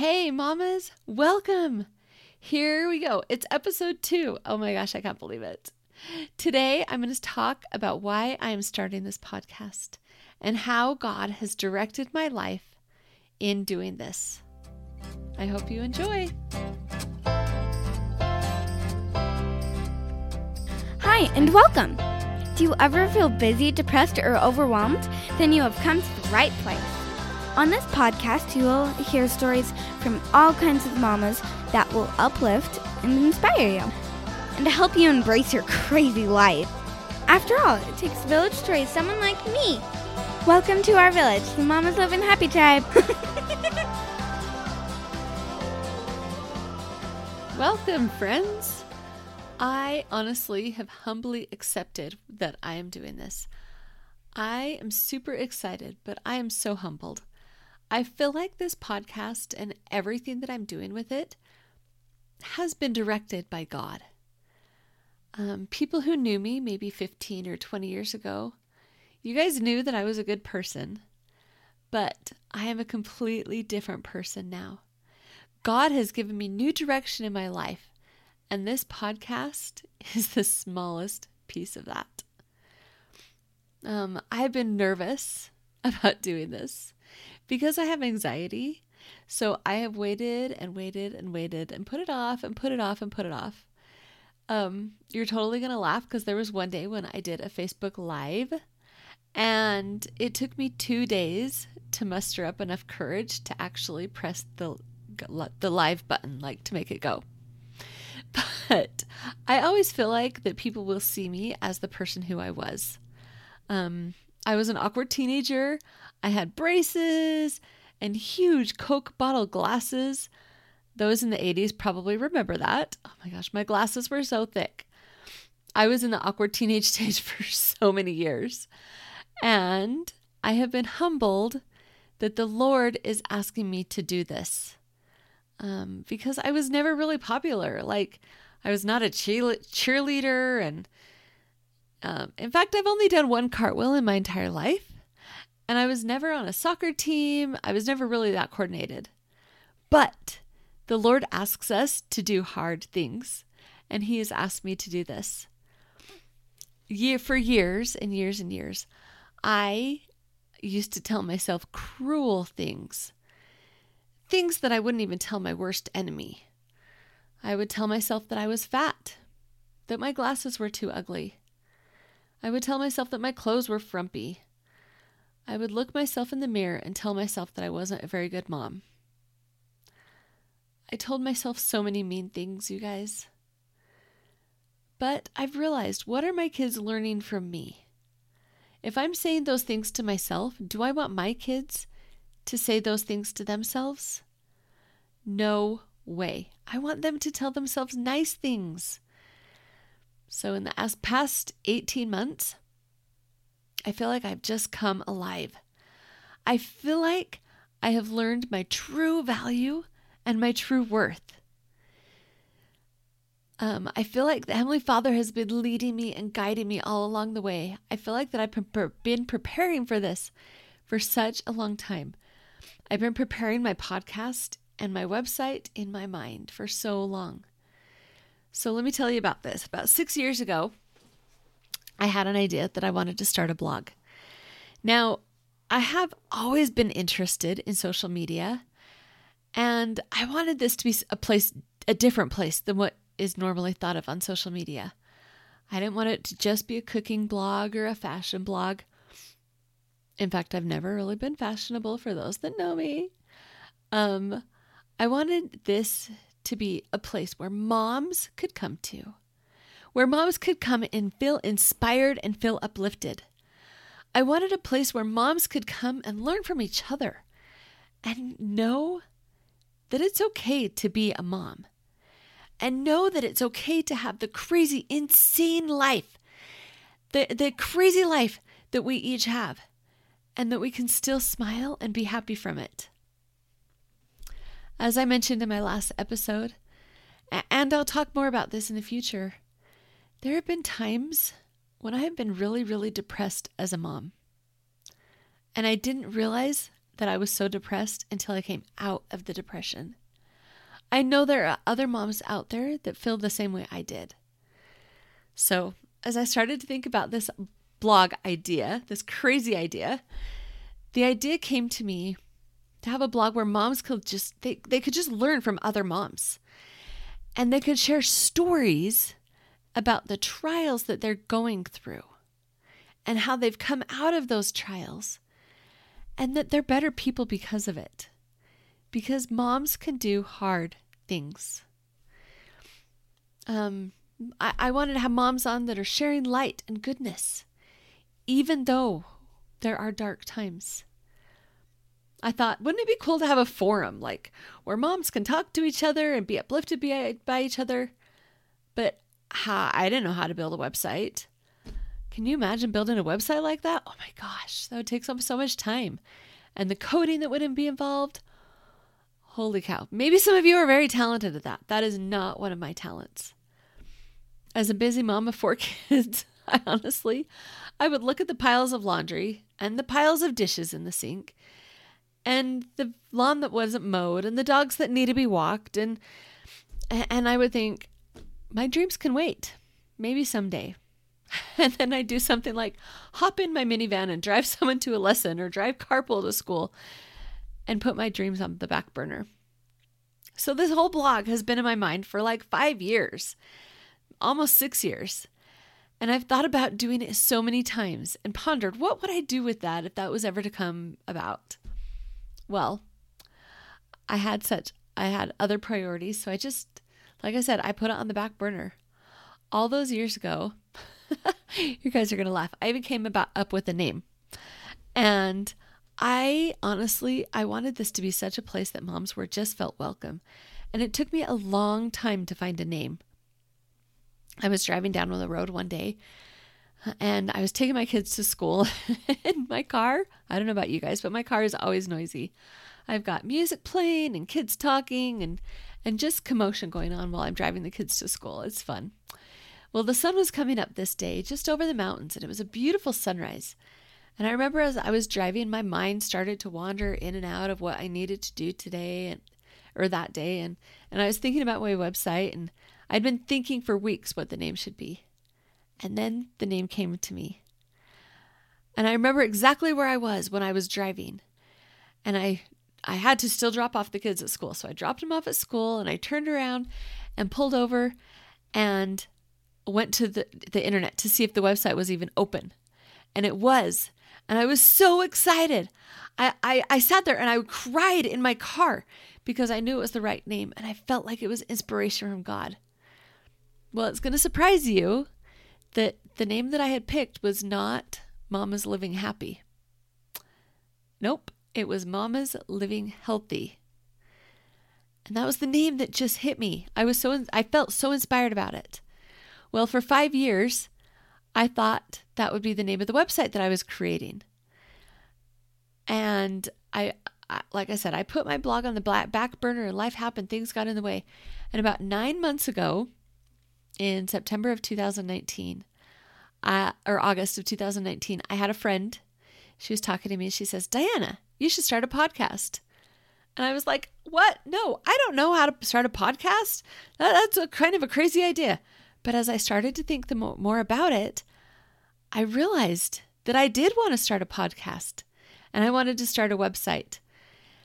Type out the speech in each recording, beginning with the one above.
Hey, mamas, welcome. Here we go. It's episode two. Oh my gosh, I can't believe it. Today, I'm going to talk about why I am starting this podcast and how God has directed my life in doing this. I hope you enjoy. Hi, and welcome. Do you ever feel busy, depressed, or overwhelmed? Then you have come to the right place. On this podcast, you will hear stories from all kinds of mamas that will uplift and inspire you, and to help you embrace your crazy life. After all, it takes a village to raise someone like me. Welcome to our village, the Mamas Living Happy Tribe. Welcome, friends. I honestly have humbly accepted that I am doing this. I am super excited, but I am so humbled. I feel like this podcast and everything that I'm doing with it has been directed by God. Um, people who knew me maybe 15 or 20 years ago, you guys knew that I was a good person, but I am a completely different person now. God has given me new direction in my life, and this podcast is the smallest piece of that. Um, I've been nervous about doing this because I have anxiety. So I have waited and waited and waited and put it off and put it off and put it off. Um, you're totally going to laugh because there was one day when I did a Facebook Live and it took me two days to muster up enough courage to actually press the the live button, like to make it go. But I always feel like that people will see me as the person who I was. Um, I was an awkward teenager. I had braces and huge Coke bottle glasses. Those in the 80s probably remember that. Oh my gosh, my glasses were so thick. I was in the awkward teenage stage for so many years. And I have been humbled that the Lord is asking me to do this um, because I was never really popular. Like, I was not a cheerleader. And um, in fact, I've only done one cartwheel in my entire life. And I was never on a soccer team. I was never really that coordinated. But the Lord asks us to do hard things. And He has asked me to do this. Year for years and years and years, I used to tell myself cruel things Things that I wouldn't even tell my worst enemy. I would tell myself that I was fat, that my glasses were too ugly. I would tell myself that my clothes were frumpy. I would look myself in the mirror and tell myself that I wasn't a very good mom. I told myself so many mean things, you guys. But I've realized what are my kids learning from me? If I'm saying those things to myself, do I want my kids to say those things to themselves? No way. I want them to tell themselves nice things. So, in the past 18 months, I feel like I've just come alive. I feel like I have learned my true value and my true worth. Um, I feel like the Heavenly Father has been leading me and guiding me all along the way. I feel like that I've been preparing for this for such a long time. I've been preparing my podcast and my website in my mind for so long. So let me tell you about this. About six years ago, I had an idea that I wanted to start a blog. Now, I have always been interested in social media, and I wanted this to be a place, a different place than what is normally thought of on social media. I didn't want it to just be a cooking blog or a fashion blog. In fact, I've never really been fashionable for those that know me. Um, I wanted this to be a place where moms could come to, where moms could come and feel inspired and feel uplifted. I wanted a place where moms could come and learn from each other and know that it's okay to be a mom and know that it's okay to have the crazy, insane life, the, the crazy life that we each have and that we can still smile and be happy from it. As I mentioned in my last episode, and I'll talk more about this in the future, there have been times when I have been really, really depressed as a mom. And I didn't realize that I was so depressed until I came out of the depression. I know there are other moms out there that feel the same way I did. So, as I started to think about this blog idea, this crazy idea, the idea came to me to have a blog where moms could just they, they could just learn from other moms. And they could share stories about the trials that they're going through and how they've come out of those trials and that they're better people because of it. Because moms can do hard things. Um, I, I wanted to have moms on that are sharing light and goodness, even though there are dark times. I thought, wouldn't it be cool to have a forum like where moms can talk to each other and be uplifted by, by each other? But I didn't know how to build a website. Can you imagine building a website like that? Oh my gosh, that would take so, so much time. And the coding that wouldn't be involved. Holy cow. Maybe some of you are very talented at that. That is not one of my talents. As a busy mom of four kids, I honestly, I would look at the piles of laundry and the piles of dishes in the sink and the lawn that wasn't mowed and the dogs that need to be walked and and I would think my dreams can wait. Maybe someday. And then I'd do something like hop in my minivan and drive someone to a lesson or drive carpool to school and put my dreams on the back burner. So this whole blog has been in my mind for like 5 years. Almost 6 years. And I've thought about doing it so many times and pondered what would I do with that if that was ever to come about. Well, I had such I had other priorities, so I just like I said, I put it on the back burner. All those years ago, you guys are going to laugh. I even came about up with a name. And I honestly, I wanted this to be such a place that moms were just felt welcome. And it took me a long time to find a name. I was driving down on the road one day and I was taking my kids to school in my car. I don't know about you guys, but my car is always noisy. I've got music playing and kids talking and and just commotion going on while I'm driving the kids to school. It's fun. Well, the sun was coming up this day just over the mountains and it was a beautiful sunrise. And I remember as I was driving, my mind started to wander in and out of what I needed to do today and or that day and and I was thinking about my website and I'd been thinking for weeks what the name should be. And then the name came to me. And I remember exactly where I was when I was driving. And I I had to still drop off the kids at school. So I dropped them off at school and I turned around and pulled over and went to the, the internet to see if the website was even open. And it was. And I was so excited. I, I, I sat there and I cried in my car because I knew it was the right name and I felt like it was inspiration from God. Well, it's going to surprise you that the name that I had picked was not Mama's Living Happy. Nope, it was Mama's Living Healthy. And that was the name that just hit me. I was so I felt so inspired about it. Well, for 5 years, I thought that would be the name of the website that I was creating. And I, I like I said, I put my blog on the back burner and life happened, things got in the way. And about 9 months ago, in September of 2019, uh, or August of 2019, I had a friend. She was talking to me. She says, Diana, you should start a podcast. And I was like, what? No, I don't know how to start a podcast. That, that's a kind of a crazy idea. But as I started to think the mo- more about it, I realized that I did want to start a podcast and I wanted to start a website.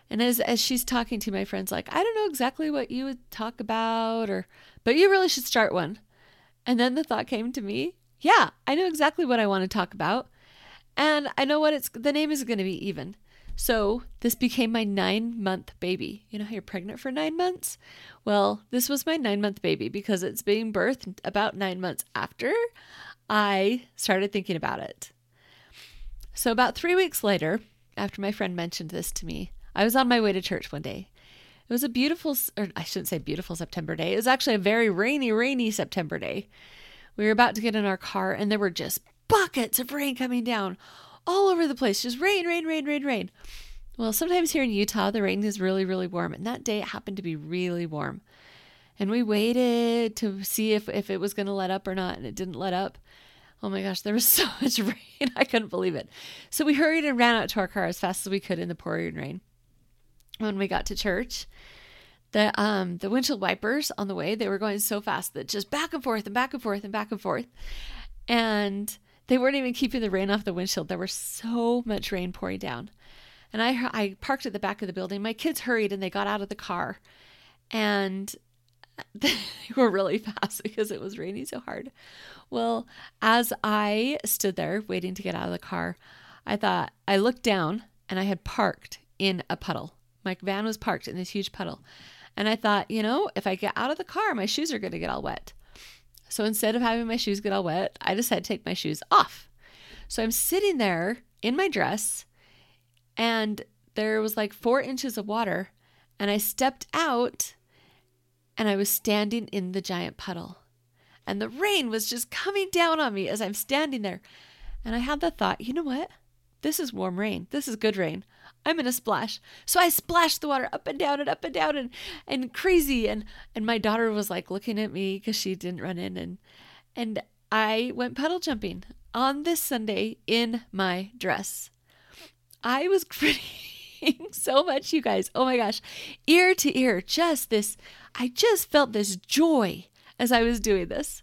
And as as she's talking to my friends like, I don't know exactly what you would talk about or but you really should start one. And then the thought came to me, yeah, I know exactly what I want to talk about. And I know what it's the name is going to be even. So this became my nine month baby. You know how you're pregnant for nine months? Well, this was my nine month baby because it's being birthed about nine months after I started thinking about it. So, about three weeks later, after my friend mentioned this to me, I was on my way to church one day. It was a beautiful, or I shouldn't say beautiful September day. It was actually a very rainy, rainy September day. We were about to get in our car, and there were just buckets of rain coming down all over the place. Just rain, rain, rain, rain, rain. Well, sometimes here in Utah, the rain is really, really warm. And that day it happened to be really warm. And we waited to see if, if it was going to let up or not, and it didn't let up. Oh my gosh, there was so much rain. I couldn't believe it. So we hurried and ran out to our car as fast as we could in the pouring rain. When we got to church, the um the windshield wipers on the way, they were going so fast that just back and forth and back and forth and back and forth. And they weren't even keeping the rain off the windshield. There was so much rain pouring down. And I I parked at the back of the building. My kids hurried and they got out of the car. And they were really fast because it was raining so hard. Well, as I stood there waiting to get out of the car, I thought I looked down and I had parked in a puddle. My van was parked in this huge puddle. And I thought, you know, if I get out of the car, my shoes are going to get all wet. So instead of having my shoes get all wet, I decided to take my shoes off. So I'm sitting there in my dress, and there was like four inches of water. And I stepped out, and I was standing in the giant puddle. And the rain was just coming down on me as I'm standing there. And I had the thought, you know what? This is warm rain. This is good rain. I'm in a splash. So I splashed the water up and down and up and down and, and crazy. And, and my daughter was like looking at me because she didn't run in. And, and I went puddle jumping on this Sunday in my dress. I was grinning so much, you guys. Oh my gosh. Ear to ear, just this. I just felt this joy as I was doing this.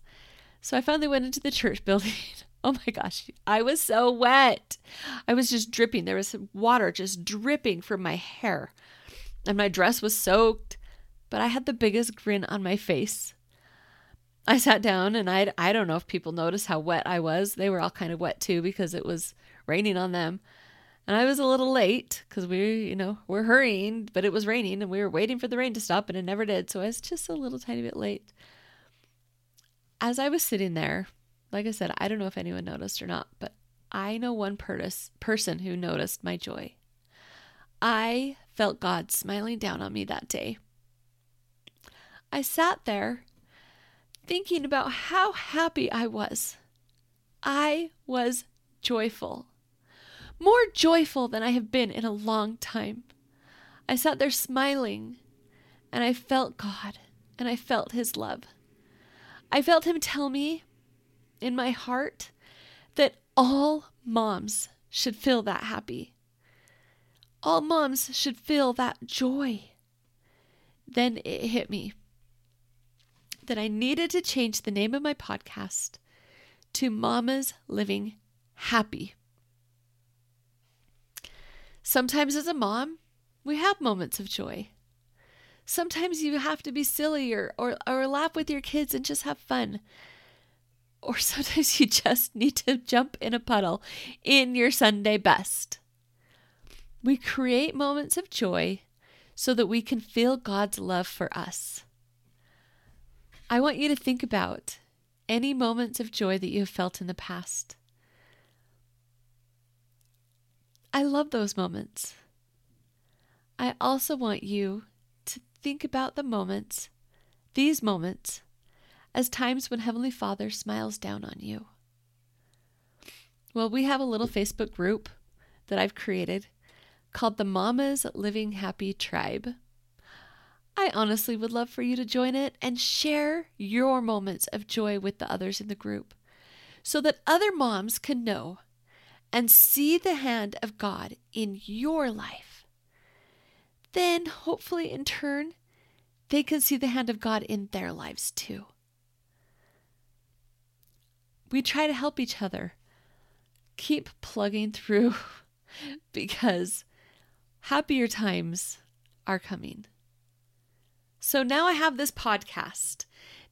So I finally went into the church building. Oh my gosh, I was so wet. I was just dripping. There was water just dripping from my hair. And my dress was soaked, but I had the biggest grin on my face. I sat down and I I don't know if people noticed how wet I was. They were all kind of wet too because it was raining on them. And I was a little late because we, you know, we're hurrying, but it was raining and we were waiting for the rain to stop and it never did. So I was just a little tiny bit late as I was sitting there, like I said, I don't know if anyone noticed or not, but I know one person who noticed my joy. I felt God smiling down on me that day. I sat there thinking about how happy I was. I was joyful, more joyful than I have been in a long time. I sat there smiling, and I felt God, and I felt His love. I felt him tell me in my heart that all moms should feel that happy. All moms should feel that joy. Then it hit me that I needed to change the name of my podcast to Mama's Living Happy. Sometimes as a mom, we have moments of joy. Sometimes you have to be silly or, or, or laugh with your kids and just have fun. Or sometimes you just need to jump in a puddle in your Sunday best. We create moments of joy so that we can feel God's love for us. I want you to think about any moments of joy that you have felt in the past. I love those moments. I also want you to think about the moments, these moments, as times when Heavenly Father smiles down on you. Well, we have a little Facebook group that I've created called the Mamas Living Happy Tribe. I honestly would love for you to join it and share your moments of joy with the others in the group so that other moms can know and see the hand of God in your life then hopefully in turn, they can see the hand of God in their lives too. We try to help each other. Keep plugging through because happier times are coming. So now I have this podcast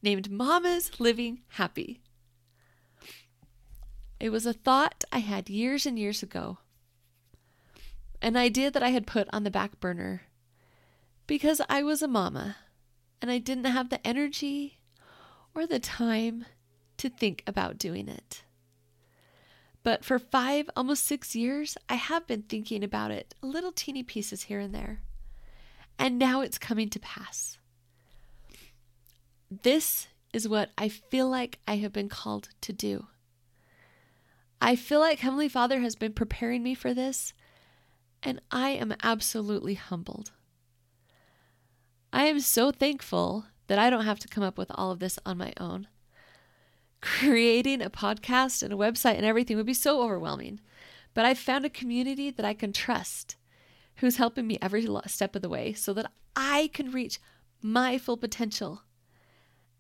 named Mama's Living Happy. It was a thought I had years and years ago, an idea that I had put on the back burner because I was a mama and I didn't have the energy or the time to think about doing it. But for five, almost six years, I have been thinking about it, little teeny pieces here and there. And now it's coming to pass. This is what I feel like I have been called to do. I feel like Heavenly Father has been preparing me for this, and I am absolutely humbled. I am so thankful that I don't have to come up with all of this on my own. Creating a podcast and a website and everything would be so overwhelming. But I've found a community that I can trust who's helping me every step of the way so that I can reach my full potential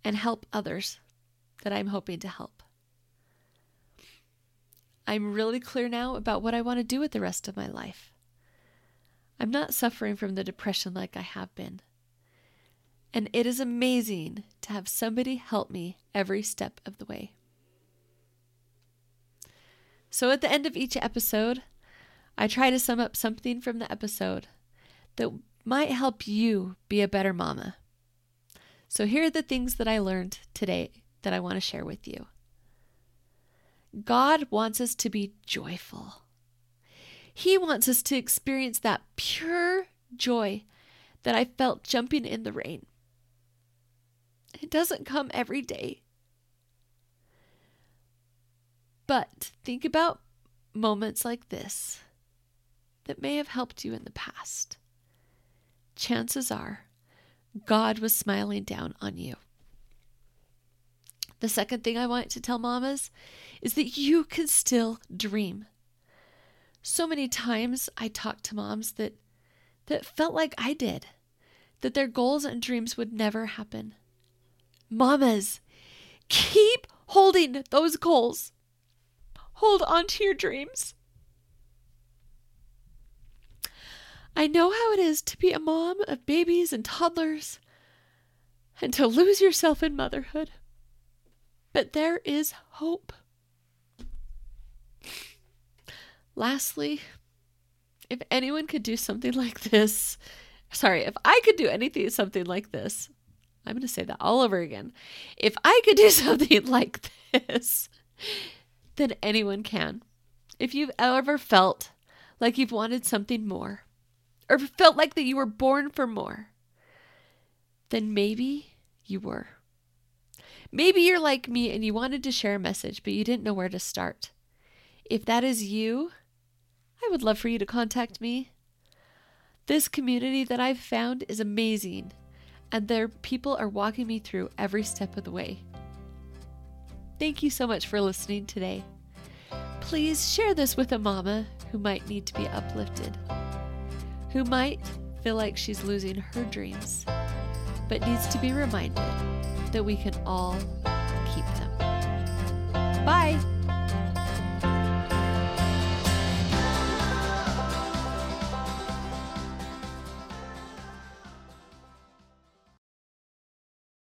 and help others that I'm hoping to help. I'm really clear now about what I want to do with the rest of my life. I'm not suffering from the depression like I have been. And it is amazing to have somebody help me every step of the way. So at the end of each episode, I try to sum up something from the episode that might help you be a better mama. So here are the things that I learned today that I want to share with you. God wants us to be joyful. He wants us to experience that pure joy that I felt jumping in the rain. It doesn't come every day. But think about moments like this that may have helped you in the past. Chances are God was smiling down on you. The second thing I want to tell mamas is that you can still dream. So many times I talk to moms that that felt like I did, that their goals and dreams would never happen. Mamas, keep holding those goals. Hold on to your dreams. I know how it is to be a mom of babies and toddlers and to lose yourself in motherhood. But there is hope. Lastly, if anyone could do something like this, sorry, if I could do anything something like this, I'm going to say that all over again. If I could do something like this, then anyone can. If you've ever felt like you've wanted something more, or felt like that you were born for more, then maybe you were. Maybe you're like me and you wanted to share a message, but you didn't know where to start. If that is you, I would love for you to contact me. This community that I've found is amazing and their people are walking me through every step of the way. Thank you so much for listening today. Please share this with a mama who might need to be uplifted, who might feel like she's losing her dreams, but needs to be reminded that we can all keep them.